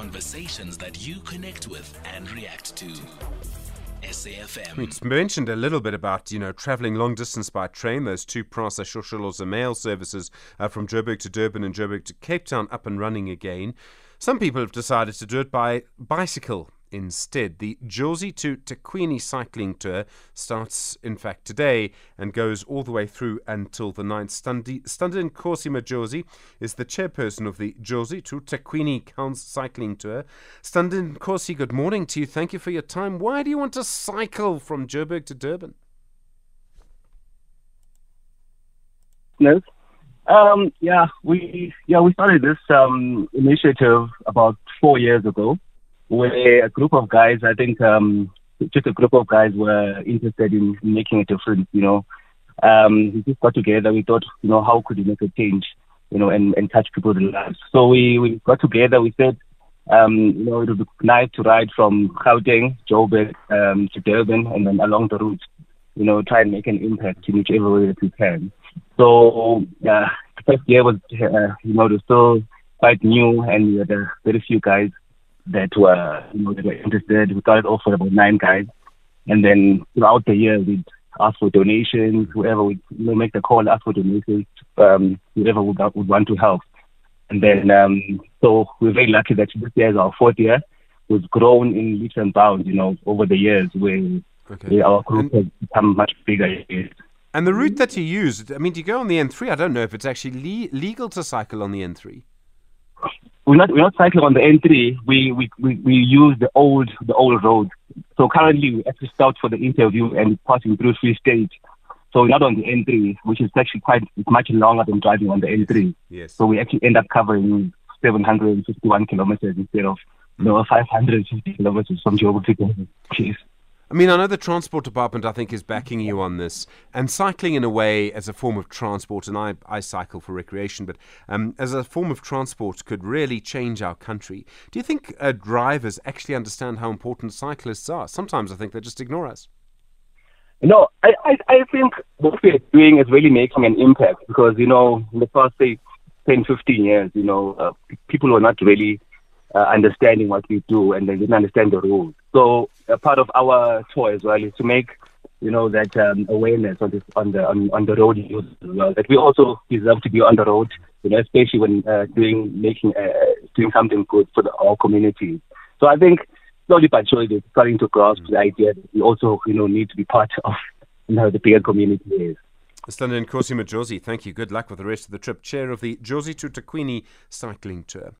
Conversations that you connect with and react to. SAFM. We mentioned a little bit about, you know, travelling long distance by train, those two Prasa Shosholoza mail services uh, from Joburg to Durban and Joburg to Cape Town up and running again. Some people have decided to do it by bicycle instead. The Jozi to Thekwini cycling tour starts, in fact, today and goes all the way through until the 9th. Stundi, Sthandinkosi Majozi is the chairperson of the Jozi to Thekwini cycling tour. Sthandinkosi, good morning to you. Thank you for your time. Why do you want to cycle from Joburg to Durban? No. Um, yeah, we yeah we started this um, initiative about four years ago where a group of guys, I think um, just a group of guys were interested in making a difference, you know. Um, we just got together, we thought, you know, how could we make a change, you know, and, and touch people's lives. So we, we got together, we said, um, you know, it would be nice to ride from Gauteng, Joburg, um, to Durban, and then along the route, you know, try and make an impact in whichever way that we can. So, uh, the first year was, uh, you know, it was still quite new, and we had uh, very few guys that were you know that were interested. We started off with about nine guys, and then throughout the year we'd ask for donations. Whoever would you know, make the call, ask for donations. Um, whoever would, would want to help, and then um, so we're very lucky that this year is our fourth year. We've grown in leaps and bounds, you know, over the years where, okay. our group and, has become much bigger. And the route that you use, I mean, do you go on the N3? I don't know if it's actually le- legal to cycle on the N3 we're not we're not cycling on the N3. We we we, we use the old the old road. So currently we actually start for the interview and passing through Free State. So we're not on the N3, which is actually quite it's much longer than driving on the N3. Yes. So we actually end up covering 751 kilometers instead of you know 550 kilometers from Joburg to Durban. I mean, I know the transport department, I think, is backing you on this. And cycling, in a way, as a form of transport, and I, I cycle for recreation, but um, as a form of transport could really change our country. Do you think uh, drivers actually understand how important cyclists are? Sometimes I think they just ignore us. No, I, I, I think what we're doing is really making an impact because, you know, in the past, say, 10, 15 years, you know, uh, people were not really uh, understanding what we do and they didn't understand the rules. So a part of our tour as well is to make you know that um, awareness on this on the on, on the road as well. That we also deserve to be on the road, you know, especially when uh, doing making uh, doing something good for the, our community. So I think slowly but surely starting to grasp the idea that we also you know need to be part of you know the bigger community is. Sthandinkosi Majozi, thank you. Good luck with the rest of the trip. Chair of the Jozi to Thekwini cycling tour.